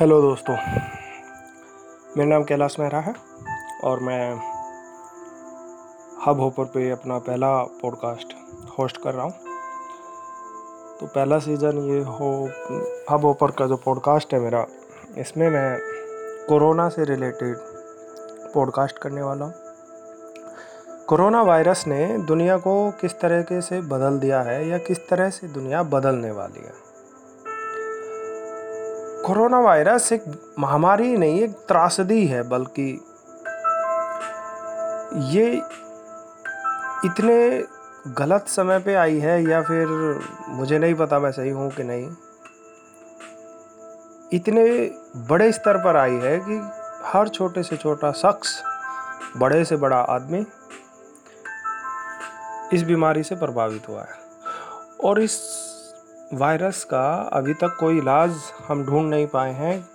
Hello दोस्तों, मेरा नाम कैलाश मेहरा है और मैं हब होपर पे अपना पहला पॉडकास्ट होस्ट कर रहा हूँ। तो पहला सीज़न ये हो हब होपर का जो पॉडकास्ट है मेरा, इसमें मैं कोरोना से रिलेटेड पॉडकास्ट करने वाला हूँ। कोरोना वायरस ने दुनिया को किस तरीके से बदल दिया है या किस तरह से दुनिया बदलने वाली है? कोरोना वायरस एक महामारी नहीं, एक त्रासदी है, बल्कि ये इतने गलत समय पे आई है या फिर मुझे नहीं पता, मैं सही हूँ कि नहीं, इतने बड़े स्तर पर आई है कि हर छोटे से छोटा शख्स, बड़े से बड़ा आदमी इस बीमारी से प्रभावित हुआ है। और इस वायरस का अभी तक कोई इलाज हम ढूंढ नहीं पाए हैं।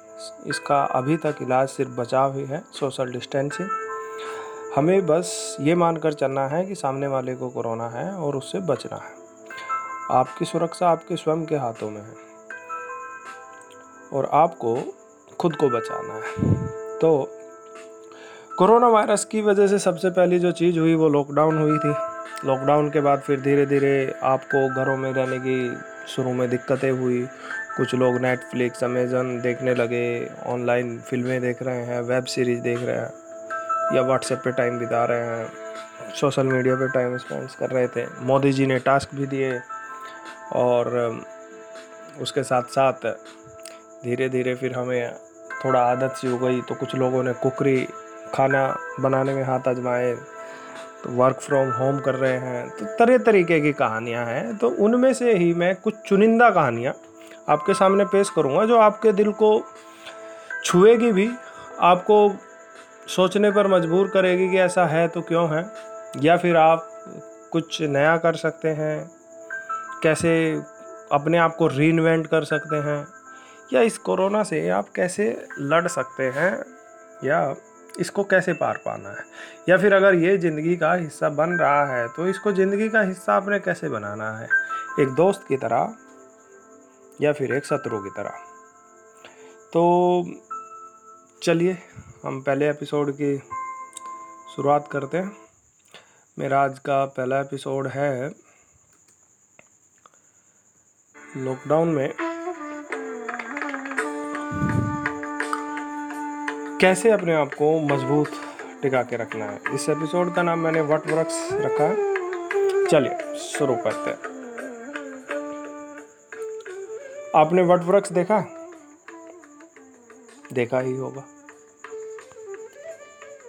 इसका अभी तक इलाज सिर्फ़ बचाव ही है, सोशल डिस्टेंसिंग। हमें बस ये मानकर चलना है कि सामने वाले को कोरोना है और उससे बचना है। आपकी सुरक्षा आपके स्वयं के हाथों में है और आपको खुद को बचाना है। तो कोरोना वायरस की वजह से सबसे पहली जो चीज़ हुई वो लॉकडाउन हुई थी। लॉकडाउन के बाद फिर धीरे धीरे आपको घरों में रहने की शुरू में दिक्कतें हुई। कुछ लोग नेटफ्लिक्स अमेज़न देखने लगे ऑनलाइन फ़िल्में देख रहे हैं वेब सीरीज़ देख रहे हैं, या व्हाट्सएप पे टाइम बिता रहे हैं सोशल मीडिया पे टाइम स्पेंड कर रहे थे। मोदी जी ने टास्क भी दिए और उसके साथ साथ धीरे धीरे फिर हमें थोड़ा आदत सी हो गई तो कुछ लोगों ने कुकरी खाना बनाने में हाथ आजमाए। तो वर्क फ्रॉम होम कर रहे हैं तो तरह तरीके की कहानियाँ हैं तो उनमें से ही मैं कुछ चुनिंदा कहानियाँ आपके सामने पेश करूँगा, जो आपके दिल को छुएगी भी, आपको सोचने पर मजबूर करेगी कि ऐसा है तो क्यों है, या फिर आप कुछ नया कर सकते हैं, कैसे अपने आप को री कर सकते हैं, या इस कोरोना से आप कैसे लड़ सकते हैं, या इसको कैसे पार पाना है? या फिर अगर ये ज़िंदगी का हिस्सा बन रहा है तो इसको ज़िंदगी का हिस्सा आपने कैसे बनाना है? एक दोस्त की तरह या फिर एक शत्रु की तरह? तो चलिए, हम पहले एपिसोड की शुरुआत करते हैं। मेरा आज का पहला एपिसोड है लॉकडाउन में। कैसे अपने आप को मज़बूत टिका के रखना है? इस एपिसोड का नाम मैंने वट वृक्ष रखा है। चलिए, शुरू करते हैं। आपने वट वृक्ष देखा? देखा ही होगा।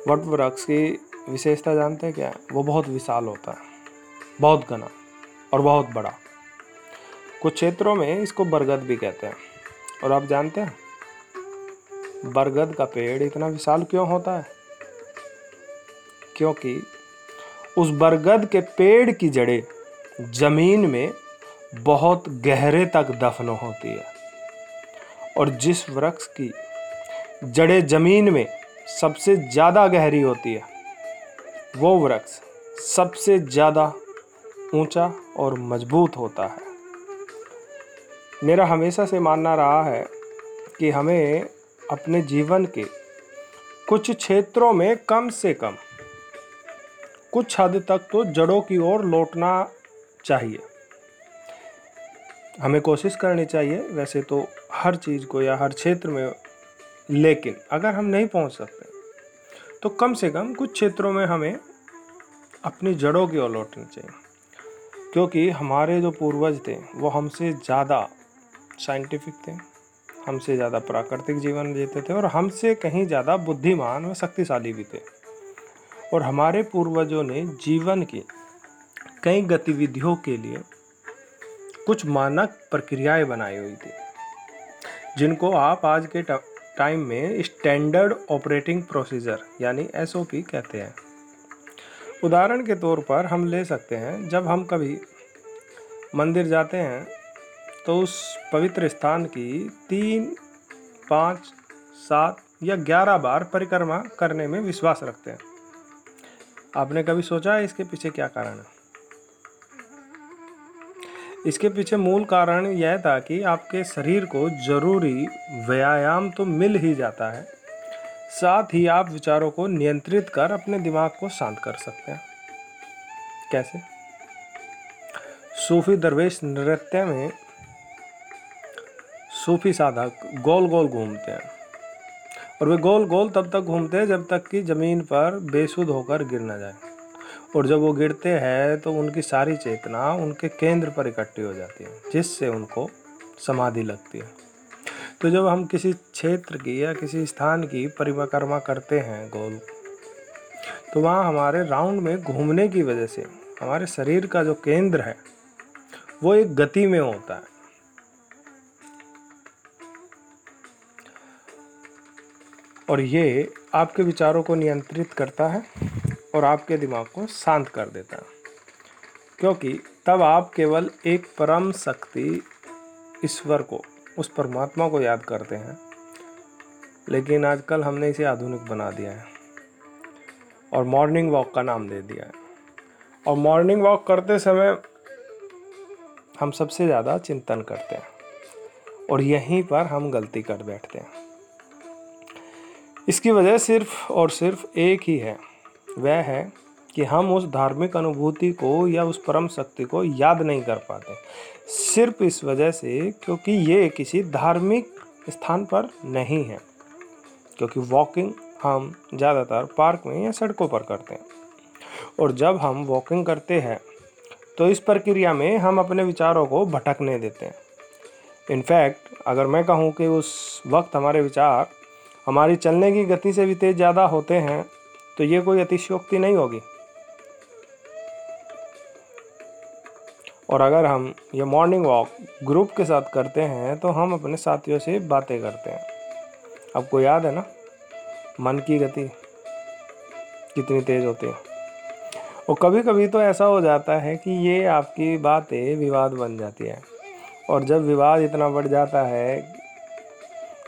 वट वृक्ष की विशेषता जानते हैं क्या? वो बहुत विशाल होता है, बहुत घना और बहुत बड़ा। कुछ क्षेत्रों में इसको बरगद भी कहते हैं। और आप जानते हैं? बरगद का पेड़ इतना विशाल क्यों होता है? क्योंकि उस बरगद के पेड़ की जड़ें ज़मीन में बहुत गहरे तक दफन होती है। और जिस वृक्ष की जड़ें ज़मीन में सबसे ज़्यादा गहरी होती है, वो वृक्ष सबसे ज़्यादा ऊँचा और मज़बूत होता है। मेरा हमेशा से मानना रहा है कि हमें अपने जीवन के कुछ क्षेत्रों में कम से कम कुछ हद तक तो जड़ों की ओर लौटना चाहिए। हमें कोशिश करनी चाहिए, वैसे तो हर चीज़ को या हर क्षेत्र में, लेकिन अगर हम नहीं पहुँच सकते तो कम से कम कुछ क्षेत्रों में हमें अपनी जड़ों की ओर लौटनी चाहिए। क्योंकि हमारे जो पूर्वज थे, वो हमसे ज़्यादा साइंटिफिक थे। हमसे ज़्यादा प्राकृतिक जीवन जीते थे और हमसे कहीं ज़्यादा बुद्धिमान व शक्तिशाली भी थे। और हमारे पूर्वजों ने जीवन की कई गतिविधियों के लिए कुछ मानक प्रक्रियाएँ बनाई हुई थी, जिनको आप आज के टाइम में स्टैंडर्ड ऑपरेटिंग प्रोसीजर यानी एसओपी कहते हैं। उदाहरण के तौर पर हम ले सकते हैं, जब हम कभी मंदिर जाते हैं तो उस पवित्र स्थान की तीन, पाँच, सात या ग्यारह बार परिक्रमा करने में विश्वास रखते हैं। आपने कभी सोचा है इसके पीछे क्या कारण है? इसके पीछे मूल कारण यह था कि आपके शरीर को ज़रूरी व्यायाम तो मिल ही जाता है, साथ ही आप विचारों को नियंत्रित कर अपने दिमाग को शांत कर सकते हैं। कैसे? सूफी दरवेश नृत्य में सूफी साधक गोल गोल घूमते हैं। और वे गोल गोल तब तक घूमते हैं जब तक कि ज़मीन पर बेसुध होकर गिर ना जाए। और जब वो गिरते हैं तो उनकी सारी चेतना उनके केंद्र पर इकट्ठी हो जाती है, जिससे उनको समाधि लगती है। तो जब हम किसी क्षेत्र की या किसी स्थान की परिक्रमा करते हैं गोल तो वहाँ हमारे राउंड में घूमने की वजह से हमारे शरीर का जो केंद्र है, वो एक गति में होता है। और ये आपके विचारों को नियंत्रित करता है और आपके दिमाग को शांत कर देता है। क्योंकि तब आप केवल एक परम शक्ति ईश्वर को, उस परमात्मा को याद करते हैं। लेकिन आजकल हमने इसे आधुनिक बना दिया है और मॉर्निंग वॉक का नाम दे दिया है। और मॉर्निंग वॉक करते समय हम सबसे ज़्यादा चिंतन करते हैं और यहीं पर हम गलती कर बैठते हैं। इसकी वजह सिर्फ़ और सिर्फ़ एक ही है। वह है कि हम उस धार्मिक अनुभूति को या उस परम शक्ति को याद नहीं कर पाते। सिर्फ़ इस वजह से क्योंकि ये किसी धार्मिक स्थान पर नहीं है। क्योंकि वॉकिंग हम ज़्यादातर पार्क में या सड़कों पर करते हैं। और जब हम वॉकिंग करते हैं तो इस प्रक्रिया में हम अपने विचारों को भटकने देते हैं। इनफैक्ट अगर मैं कहूँ कि उस वक्त हमारे विचार हमारी चलने की गति से भी तेज़ ज़्यादा होते हैं तो ये कोई अतिशयोक्ति नहीं होगी। और अगर हम ये मॉर्निंग वॉक ग्रुप के साथ करते हैं तो हम अपने साथियों से बातें करते हैं। आपको याद है ना? मन की गति कितनी तेज़ होती है। और कभी कभी तो ऐसा हो जाता है कि ये आपकी बातें विवाद बन जाती है। और जब विवाद इतना बढ़ जाता है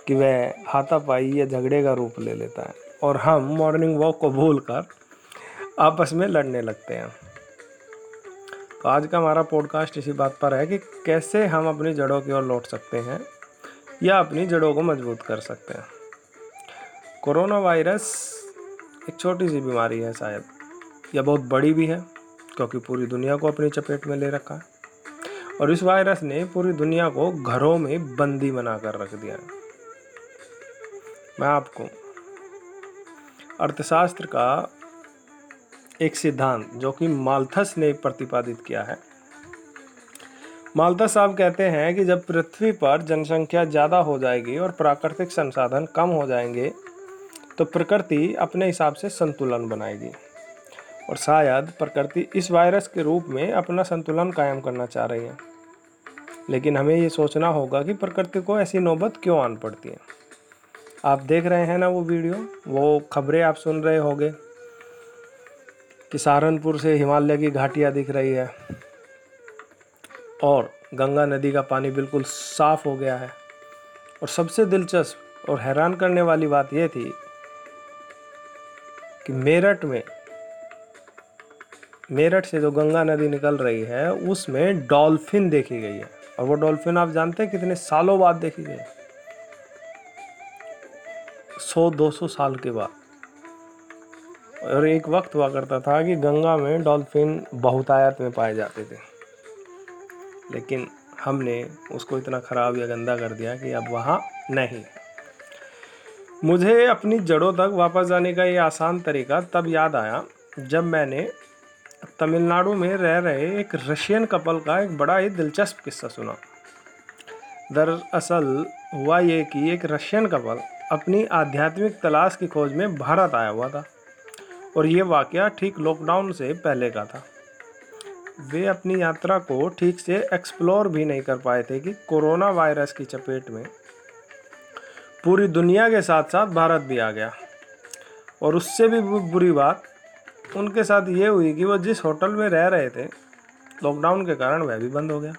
कि वह हाथापाई या झगड़े का रूप ले लेता है। और हम मॉर्निंग वॉक को भूल कर आपस में लड़ने लगते हैं। तो आज का हमारा पॉडकास्ट इसी बात पर है कि कैसे हम अपनी जड़ों की ओर लौट सकते हैं या अपनी जड़ों को मज़बूत कर सकते हैं। कोरोना वायरस एक छोटी सी बीमारी है शायद, या बहुत बड़ी भी है, क्योंकि पूरी दुनिया को अपनी चपेट में ले रखा है। और इस वायरस ने पूरी दुनिया को घरों में बंदी बना कर रख दिया है। मैं आपको अर्थशास्त्र का एक सिद्धांत, जो कि मालथस ने प्रतिपादित किया है। माल्थस साहब कहते हैं कि जब पृथ्वी पर जनसंख्या ज़्यादा हो जाएगी और प्राकृतिक संसाधन कम हो जाएँगे तो प्रकृति अपने हिसाब से संतुलन बनाएगी। और शायद प्रकृति इस वायरस के रूप में अपना संतुलन कायम करना चाह रही है। लेकिन हमें ये सोचना होगा कि प्रकृति को ऐसी नौबत क्यों आन पड़ती है? आप देख रहे हैं ना वो वीडियो? वो खबरें आप सुन रहे होंगे कि सहारनपुर से हिमालय की घाटियाँ दिख रही है और गंगा नदी का पानी बिल्कुल साफ़ हो गया है। और सबसे दिलचस्प और हैरान करने वाली बात यह थी कि मेरठ में, मेरठ से जो गंगा नदी निकल रही है, उसमें डॉल्फिन देखी गई है। और वो डॉल्फिन आप जानते हैं कितने सालों बाद देखी गई है? 100-200 साल के बाद। और एक वक्त हुआ करता था कि गंगा में डॉल्फिन बहुतायत में पाए जाते थे। लेकिन हमने उसको इतना ख़राब या गंदा कर दिया कि अब वहाँ नहीं। मुझे अपनी जड़ों तक वापस जाने का ये आसान तरीका तब याद आया जब मैंने तमिलनाडु में रह रहे एक रशियन कपल का एक बड़ा ही दिलचस्प किस्सा सुना। दरअसल हुआ ये कि एक रशियन कपल अपनी आध्यात्मिक तलाश की खोज में भारत आया हुआ था। और ये वाक़ ठीक लॉकडाउन से पहले का था। वे अपनी यात्रा को ठीक से एक्सप्लोर भी नहीं कर पाए थे कि कोरोना वायरस की चपेट में पूरी दुनिया के साथ साथ भारत भी आ गया। और उससे भी बुरी बात उनके साथ ये हुई कि वो जिस होटल में रह रहे थे लॉकडाउन के कारण वह भी बंद हो गया।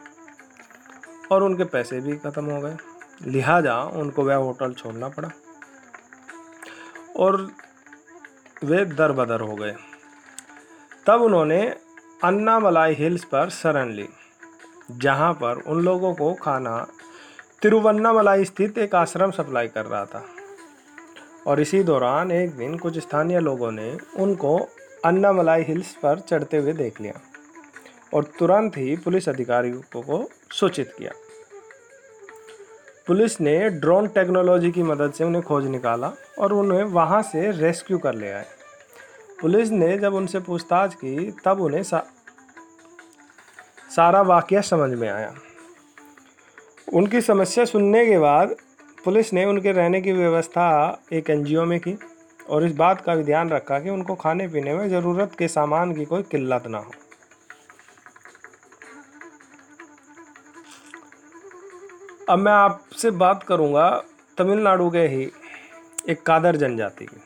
और उनके पैसे भी ख़त्म हो गए। लिहाजा उनको वह होटल छोड़ना पड़ा। और वे दर बदर हो गए। तब उन्होंने अन्नामलाई हिल्स पर शरण ली, जहाँ पर उन लोगों को खाना, तिरुवन्नामलाई स्थित एक आश्रम सप्लाई कर रहा था। और इसी दौरान एक दिन कुछ स्थानीय लोगों ने उनको अन्नामलाई हिल्स पर चढ़ते हुए देख लिया और तुरंत ही पुलिस अधिकारियों को सूचित किया। पुलिस ने ड्रोन टेक्नोलॉजी की मदद से उन्हें खोज निकाला और उन्हें वहाँ से रेस्क्यू कर ले आए। पुलिस ने जब उनसे पूछताछ की तब उन्हें सा, सारा वाक्य समझ में आया। उनकी समस्या सुनने के बाद पुलिस ने उनके रहने की व्यवस्था एक एनजीओ में की और इस बात का भी ध्यान रखा कि उनको खाने पीने में ज़रूरत के सामान की कोई किल्लत ना हो। अब मैं आपसे बात करूँगा तमिलनाडु के ही एक कादर जनजाति की।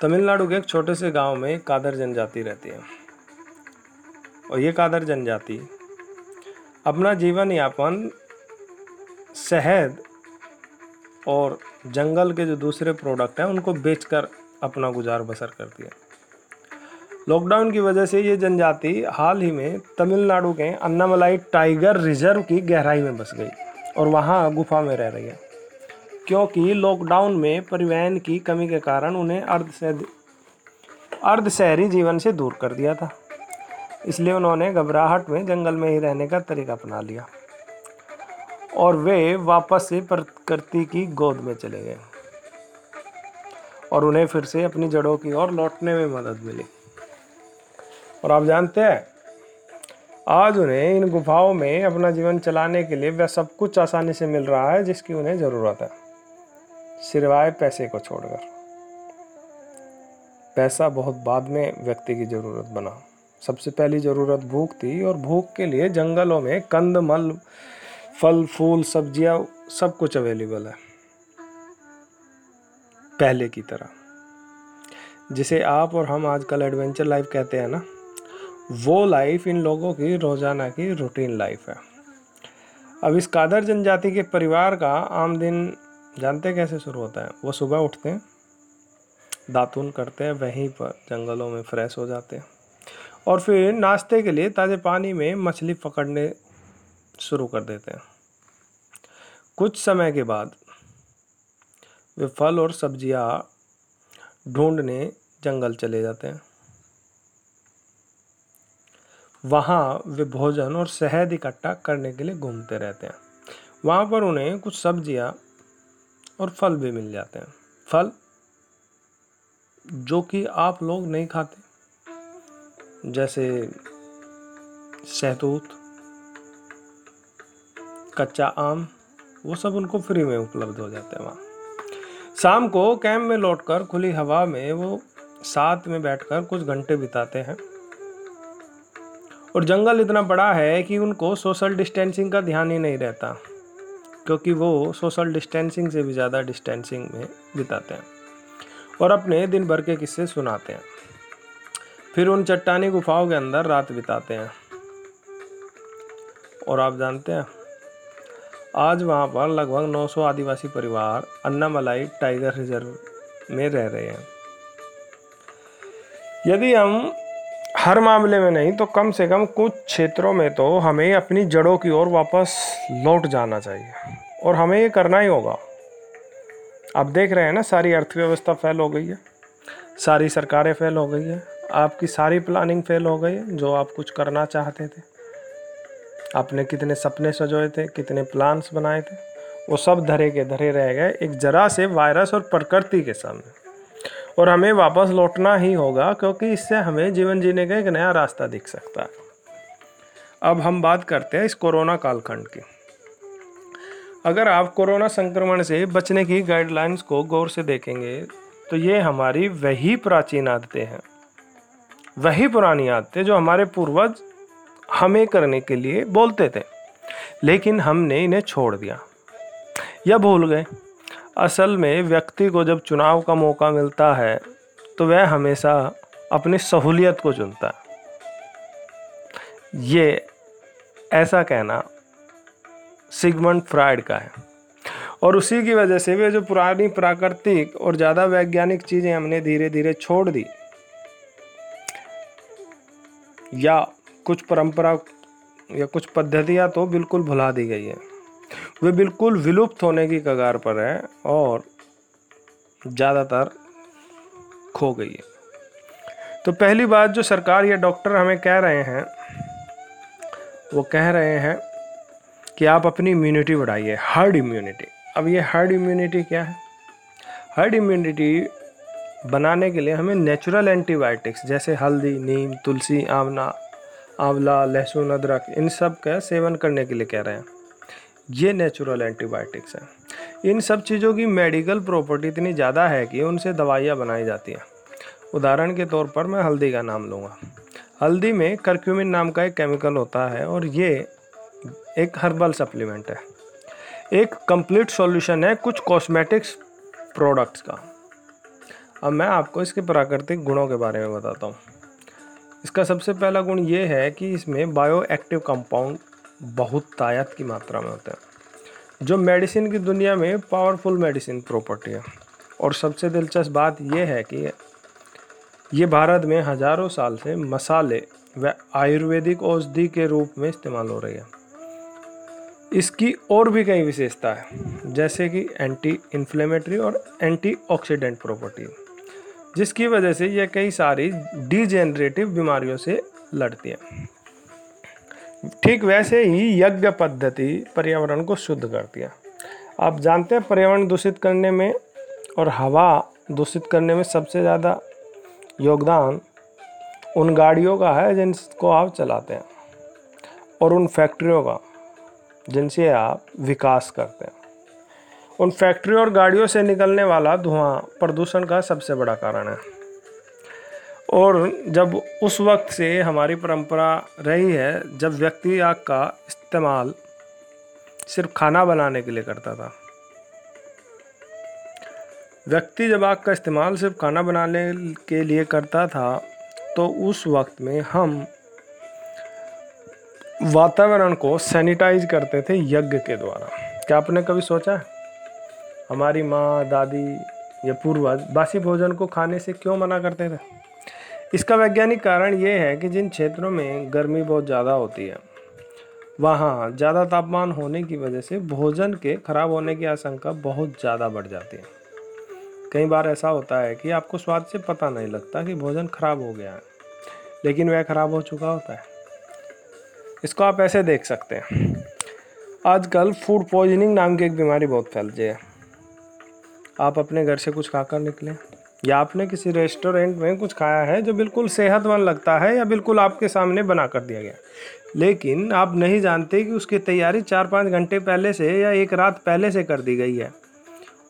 तमिलनाडु के एक छोटे से गाँव में कादर जनजाति रहती है। और ये कादर जनजाति अपना जीवन यापन, शहद और जंगल के जो दूसरे प्रोडक्ट हैं, उनको बेचकर अपना गुजार बसर करती है। लॉकडाउन की वजह से ये जनजाति हाल ही में तमिलनाडु के अन्नामलाई टाइगर रिज़र्व की गहराई में बस गई और वहाँ गुफा में रह रही है। क्योंकि लॉकडाउन में परिवहन की कमी के कारण उन्हें अर्ध से अर्ध शहरी जीवन से दूर कर दिया था। इसलिए उन्होंने घबराहट में जंगल में ही रहने का तरीका अपना लिया और वे वापस से प्रकृति की गोद में चले गए और उन्हें फिर से अपनी जड़ों की ओर लौटने में मदद मिली। और आप जानते हैं, आज उन्हें इन गुफाओं में अपना जीवन चलाने के लिए वह सब कुछ आसानी से मिल रहा है जिसकी उन्हें ज़रूरत है, सिवाय पैसे को छोड़कर। पैसा बहुत बाद में व्यक्ति की ज़रूरत बना। सबसे पहली ज़रूरत भूख थी और भूख के लिए जंगलों में कंद, मल, फल, फूल, सब्ज़ियाँ, सब कुछ अवेलेबल है। पहले की तरह, जिसे आप और हम आजकल एडवेंचर लाइफ कहते हैं ना वो लाइफ इन लोगों की रोज़ाना की रूटीन लाइफ है। अब इस कादर जनजाति के परिवार का आम दिन जानते कैसे शुरू होता है? वो सुबह उठते हैं, दातुन करते हैं, वहीं पर जंगलों में फ्रेश हो जाते हैं और फिर नाश्ते के लिए ताज़े पानी में मछली पकड़ने शुरू कर देते हैं। कुछ समय के बाद वे फल और सब्ज़ियाँ ढूँढने जंगल चले जाते हैं। वहाँ वे भोजन और शहद इकट्ठा करने के लिए घूमते रहते हैं। वहाँ पर उन्हें कुछ सब्ज़ियाँ और फल भी मिल जाते हैं। फल जो कि आप लोग नहीं खाते। जैसे शहतूत, कच्चा आम, वो सब उनको फ्री में उपलब्ध हो जाते हैं वहाँ। शाम को कैंप में लौटकर खुली हवा में वो साथ में बैठकर कुछ घंटे बिताते हैं। और जंगल इतना बड़ा है कि उनको सोशल डिस्टेंसिंग का ध्यान ही नहीं रहता, क्योंकि वो सोशल डिस्टेंसिंग से भी ज़्यादा डिस्टेंसिंग में बिताते हैं और अपने दिन भर के किस्से सुनाते हैं। फिर उन चट्टानी गुफाओं के अंदर रात बिताते हैं। और आप जानते हैं, आज वहाँ पर लगभग 900 आदिवासी परिवार अन्नामलाई टाइगर रिज़र्व में रह रहे हैं। यदि हम हर मामले में नहीं तो कम से कम कुछ क्षेत्रों में तो हमें अपनी जड़ों की ओर वापस लौट जाना चाहिए। और हमें ये करना ही होगा। आप देख रहे हैं ना, सारी अर्थव्यवस्था फेल हो गई है। सारी सरकारें फेल हो गई है। आपकी सारी प्लानिंग फेल हो गई है, जो आप कुछ करना चाहते थे। आपने कितने सपने सजोए थे, कितने प्लान्स बनाए थे, वो सब धरे के धरे रह गए एक जरा से वायरस और प्रकृति के सामने। और हमें वापस लौटना ही होगा, क्योंकि इससे हमें जीवन जीने का एक नया रास्ता दिख सकता है। अब हम बात करते हैं इस कोरोना कालखंड की। अगर आप कोरोना संक्रमण से बचने की गाइडलाइंस को गौर से देखेंगे तो ये हमारी वही प्राचीन आदतें हैं। वही पुरानी आदतें जो हमारे पूर्वज हमें करने के लिए बोलते थे, लेकिन हमने इन्हें छोड़ दिया। या भूल गए। असल में व्यक्ति को जब चुनाव का मौका मिलता है तो वह हमेशा अपनी सहूलियत को चुनता है। ये ऐसा कहना सिगमंड फ्राइड का है। और उसी की वजह से वे जो पुरानी प्राकृतिक और ज़्यादा वैज्ञानिक चीज़ें हमने धीरे धीरे छोड़ दी, या कुछ परंपरा या कुछ पद्धतियाँ तो बिल्कुल भुला दी गई हैं। वे बिल्कुल विलुप्त होने की कगार पर है और ज़्यादातर खो गई है। तो पहली बात जो सरकार या डॉक्टर हमें कह रहे हैं, वो कह रहे हैं कि आप अपनी इम्यूनिटी बढ़ाइए हर्ड इम्यूनिटी अब ये हर्ड इम्यूनिटी क्या है? हर्ड इम्यूनिटी बनाने के लिए हमें नेचुरल एंटीबायोटिक्स जैसे हल्दी, नीम, तुलसी आंवला आंवला, लहसुन, अदरक, इन सब का सेवन करने के लिए कह रहे हैं। ये नेचुरल एंटीबायोटिक्स हैं। इन सब चीज़ों की मेडिकल प्रॉपर्टी इतनी ज़्यादा है कि उनसे दवाइयाँ बनाई जाती हैं। उदाहरण के तौर पर मैं हल्दी का नाम लूँगा। हल्दी में करक्यूमिन नाम का एक केमिकल होता है और ये एक हर्बल सप्लीमेंट है। एक कंप्लीट सॉल्यूशन है कुछ कॉस्मेटिक्स प्रोडक्ट्स का। अब मैं आपको इसके प्राकृतिक गुणों के बारे में बताता हूँ। इसका सबसे पहला गुण ये है कि इसमें बायो एक्टिव कंपाउंड बहुत तायत की मात्रा में होते हैं। जो मेडिसिन की दुनिया में पावरफुल मेडिसिन प्रॉपर्टी है। और सबसे दिलचस्प बात यह है कि ये भारत में हज़ारों साल से मसाले व आयुर्वेदिक औषधि के रूप में इस्तेमाल हो रही है। इसकी और भी कई विशेषता है, जैसे कि एंटी इन्फ्लेमेटरी और एंटीऑक्सीडेंट प्रॉपर्टी जिसकी वजह से यह कई सारी डिजेनरेटिव बीमारियों से लड़ती है। ठीक वैसे ही यज्ञ पद्धति पर्यावरण को शुद्ध करती है। आप जानते हैं पर्यावरण दूषित करने में और हवा दूषित करने में सबसे ज़्यादा योगदान उन गाड़ियों का है जिनको आप चलाते हैं और उन फैक्ट्रियों का जिनसे आप विकास करते हैं। उन फैक्ट्रियों और गाड़ियों से निकलने वाला धुआँ प्रदूषण का सबसे बड़ा कारण है। और जब उस वक्त से हमारी परंपरा रही है, जब व्यक्ति आग का इस्तेमाल सिर्फ़ खाना बनाने के लिए करता था। व्यक्ति जब आग का इस्तेमाल सिर्फ़ खाना बनाने के लिए करता था तो उस वक्त में हम वातावरण को सैनिटाइज करते थे यज्ञ के द्वारा। क्या आपने कभी सोचा है? हमारी माँ, दादी या पूर्वज बासी भोजन को खाने से क्यों मना करते थे? इसका वैज्ञानिक कारण ये है कि जिन क्षेत्रों में गर्मी बहुत ज़्यादा होती है, वहाँ ज़्यादा तापमान होने की वजह से भोजन के खराब होने की आशंका बहुत ज़्यादा बढ़ जाती है। कई बार ऐसा होता है कि आपको स्वाद से पता नहीं लगता कि भोजन खराब हो गया है, लेकिन वह खराब हो चुका होता है। इसको आप ऐसे देख सकते हैं। आजकल फ़ूड पॉइजनिंग नाम की एक बीमारी बहुत फैलती है। आप अपने घर से कुछ खाकर निकले। या आपने किसी रेस्टोरेंट में कुछ खाया है जो बिल्कुल सेहतमंद लगता है या बिल्कुल आपके सामने बना कर दिया गया? लेकिन आप नहीं जानते कि उसकी तैयारी चार पाँच घंटे पहले से या एक रात पहले से कर दी गई है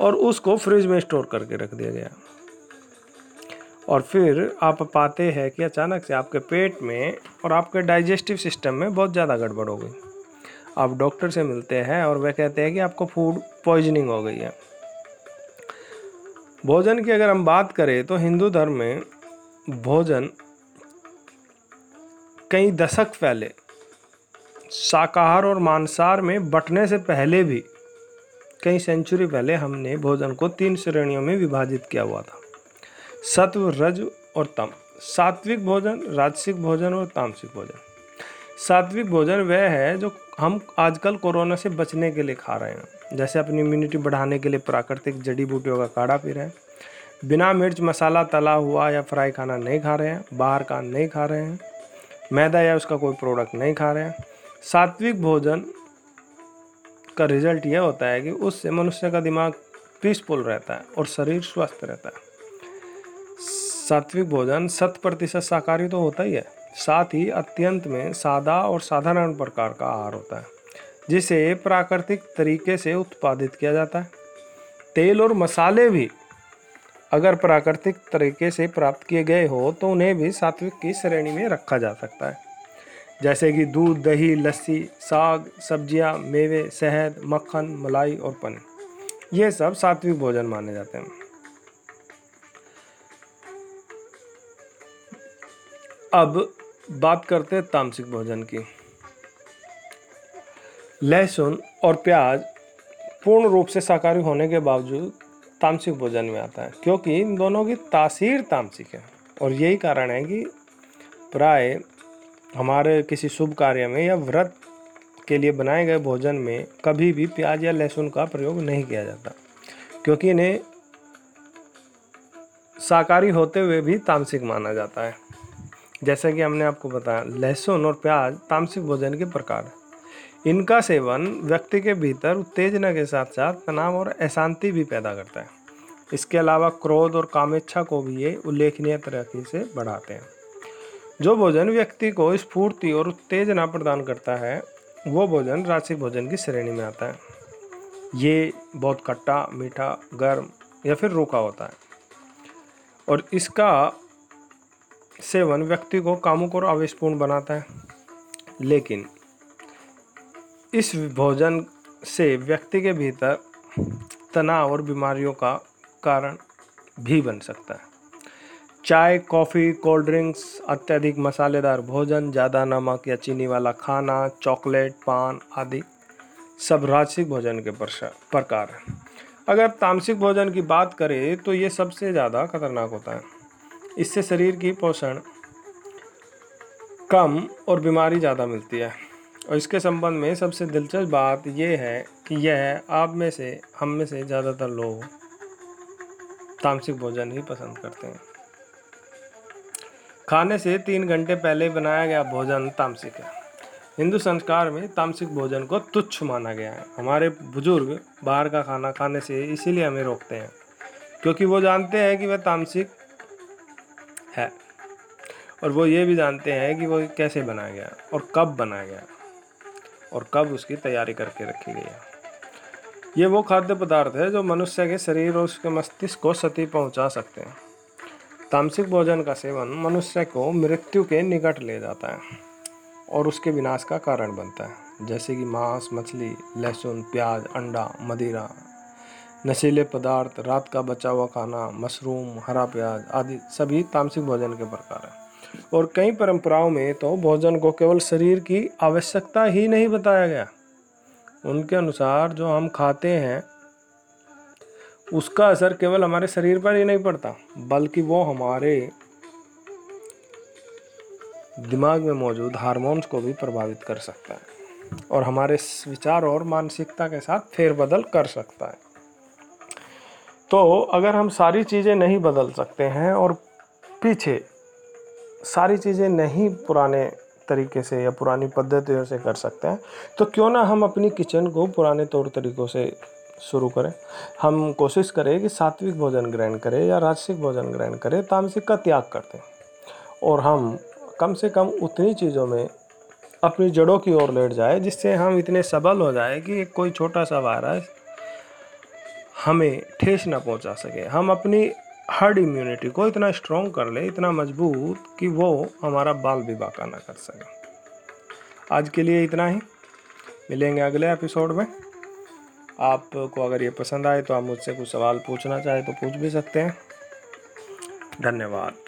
और उसको फ्रिज में स्टोर करके रख दिया गया। और फिर आप पाते हैं कि अचानक से आपके पेट में और आपके डाइजेस्टिव सिस्टम में बहुत ज़्यादा गड़बड़ हो गई। आप डॉक्टर से मिलते हैं और वह कहते हैं कि आपको फ़ूड पॉइजनिंग हो गई है। भोजन की अगर हम बात करें तो हिंदू धर्म में भोजन कई दशक पहले, शाकाहार और मांसाहार में बटने से पहले भी, कई सेंचुरी पहले हमने भोजन को तीन श्रेणियों में विभाजित किया हुआ था। सत्व, रज और तम। सात्विक भोजन, राजसिक भोजन और तामसिक भोजन। सात्विक भोजन वह है जो हम आजकल कोरोना से बचने के लिए खा रहे हैं। जैसे अपनी इम्यूनिटी बढ़ाने के लिए प्राकृतिक जड़ी बूटियों का काढ़ा पी रहे हैं। बिना मिर्च, मसाला, तला हुआ या फ्राई खाना नहीं खा रहे हैं, बाहर का नहीं खा रहे हैं, मैदा या उसका कोई प्रोडक्ट नहीं खा रहे हैं। सात्विक भोजन का रिज़ल्ट यह होता है कि उससे मनुष्य का दिमाग पीसफुल रहता है और शरीर स्वस्थ रहता है। सात्विक भोजन शत प्रतिशत शाकाहारी तो होता ही है। साथ ही अत्यंत में सादा और साधारण प्रकार का आहार होता है। जिसे प्राकृतिक तरीके से उत्पादित किया जाता है। तेल और मसाले भी अगर प्राकृतिक तरीके से प्राप्त किए गए हो तो उन्हें भी सात्विक की श्रेणी में रखा जा सकता है। जैसे कि दूध दही लस्सी साग सब्ज़ियाँ, मेवे शहद मक्खन मलाई और पनीर। ये सब सात्विक भोजन माने जाते हैं। अब बात करते हैं तामसिक भोजन की। लहसुन और प्याज पूर्ण रूप से शाकाहारी होने के बावजूद तामसिक भोजन में आता है, क्योंकि इन दोनों की तासीर तामसिक है। और यही कारण है कि प्राय हमारे किसी शुभ कार्य में या व्रत के लिए बनाए गए भोजन में कभी भी प्याज या लहसुन का प्रयोग नहीं किया जाता, क्योंकि इन्हें शाकाहारी होते हुए भी तामसिक माना जाता है। जैसा कि हमने आपको बताया, लहसुन और प्याज तामसिक भोजन के प्रकार है। इनका सेवन व्यक्ति के भीतर उत्तेजना के साथ साथ तनाव और अशांति भी पैदा करता है। इसके अलावा क्रोध और कामेच्छा को भी ये उल्लेखनीय तरीके से बढ़ाते हैं। जो भोजन व्यक्ति को स्फूर्ति और उत्तेजना प्रदान करता है, वो भोजन राशिक भोजन की श्रेणी में आता है। ये बहुत खट्टा, मीठा, गर्म या फिर रूखा होता है। और इसका सेवन व्यक्ति को कामुक और आवेशपूर्ण बनाता है। लेकिन इस भोजन से व्यक्ति के भीतर तनाव और बीमारियों का कारण भी बन सकता है। चाय, कॉफ़ी, कोल्ड ड्रिंक्स, अत्यधिक मसालेदार भोजन, ज़्यादा नमक या चीनी वाला खाना, चॉकलेट, पान आदि सब राजसिक भोजन के प्रकार हैं। अगर तामसिक भोजन की बात करें तो ये सबसे ज़्यादा खतरनाक होता है। इससे शरीर की पोषण कम और बीमारी ज़्यादा मिलती है। और इसके संबंध में सबसे दिलचस्प बात यह है कि यह आप में से, हम में से ज़्यादातर लोग तामसिक भोजन ही पसंद करते हैं। खाने से तीन घंटे पहले बनाया गया भोजन तामसिक है। हिंदू संस्कार में तामसिक भोजन को तुच्छ माना गया है। हमारे बुज़ुर्ग बाहर का खाना खाने से इसीलिए हमें रोकते हैं, क्योंकि वो जानते हैं कि वह तामसिक है और वो ये भी जानते हैं कि वो कैसे बनाया गया और कब बनाया गया। और कब उसकी तैयारी करके रखी गई है। ये वो खाद्य पदार्थ है जो मनुष्य के शरीर और उसके मस्तिष्क को क्षति पहुँचा सकते हैं। तामसिक भोजन का सेवन मनुष्य को मृत्यु के निकट ले जाता है और उसके विनाश का कारण बनता है। जैसे कि मांस, मछली, लहसुन, प्याज, अंडा, मदिरा, नशीले पदार्थ, रात का बचा हुआ खाना, मशरूम, हरा प्याज आदि सभी तामसिक भोजन के प्रकार हैं। और कई परंपराओं में तो भोजन को केवल शरीर की आवश्यकता ही नहीं बताया गया। उनके अनुसार जो हम खाते हैं, उसका असर केवल हमारे शरीर पर ही नहीं पड़ता, बल्कि वो हमारे दिमाग में मौजूद हार्मोन्स को भी प्रभावित कर सकता है और हमारे विचार और मानसिकता के साथ फेरबदल कर सकता है। तो अगर हम सारी चीज़ें नहीं बदल सकते हैं और पीछे सारी चीज़ें नहीं पुराने तरीके से या पुरानी पद्धतियों से कर सकते हैं। तो क्यों ना हम अपनी किचन को पुराने तौर तरीक़ों से शुरू करें। हम कोशिश करें कि सात्विक भोजन ग्रहण करें या राजसिक भोजन ग्रहण करें, तामसिक का त्याग करते हैं और हम कम से कम उतनी चीज़ों में अपनी जड़ों की ओर लेट जाए, जिससे हम इतने सबल हो जाए कि कोई छोटा सा वायरस हमें ठेस ना पहुँचा सके। हम अपनी हर्ड इम्यूनिटी को इतना स्ट्रॉन्ग कर ले, इतना मज़बूत कि वो हमारा बाल भी बाका ना कर सके। आज के लिए इतना ही। मिलेंगे अगले एपिसोड में। आपको अगर ये पसंद आए तो आप मुझसे कुछ सवाल पूछना चाहे तो पूछ भी सकते हैं। धन्यवाद।